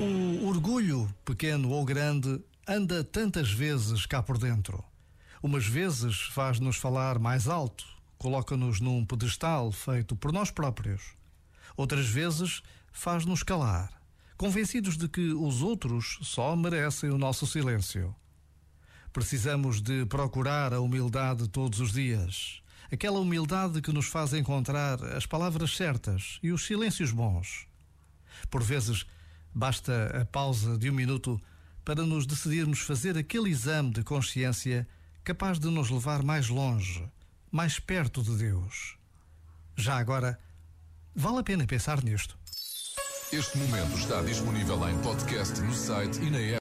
O orgulho, pequeno ou grande, anda tantas vezes cá por dentro. Umas vezes faz-nos falar mais alto, coloca-nos num pedestal feito por nós próprios. Outras vezes faz-nos calar, convencidos de que os outros só merecem o nosso silêncio. Precisamos de procurar a humildade todos os dias. Aquela humildade que nos faz encontrar as palavras certas e os silêncios bons. Por vezes, Basta a pausa de um minuto para nos decidirmos fazer aquele exame de consciência capaz de nos levar mais longe, mais perto de Deus. Já agora, vale a pena pensar nisto. Este momento está disponível em podcast no site e na app.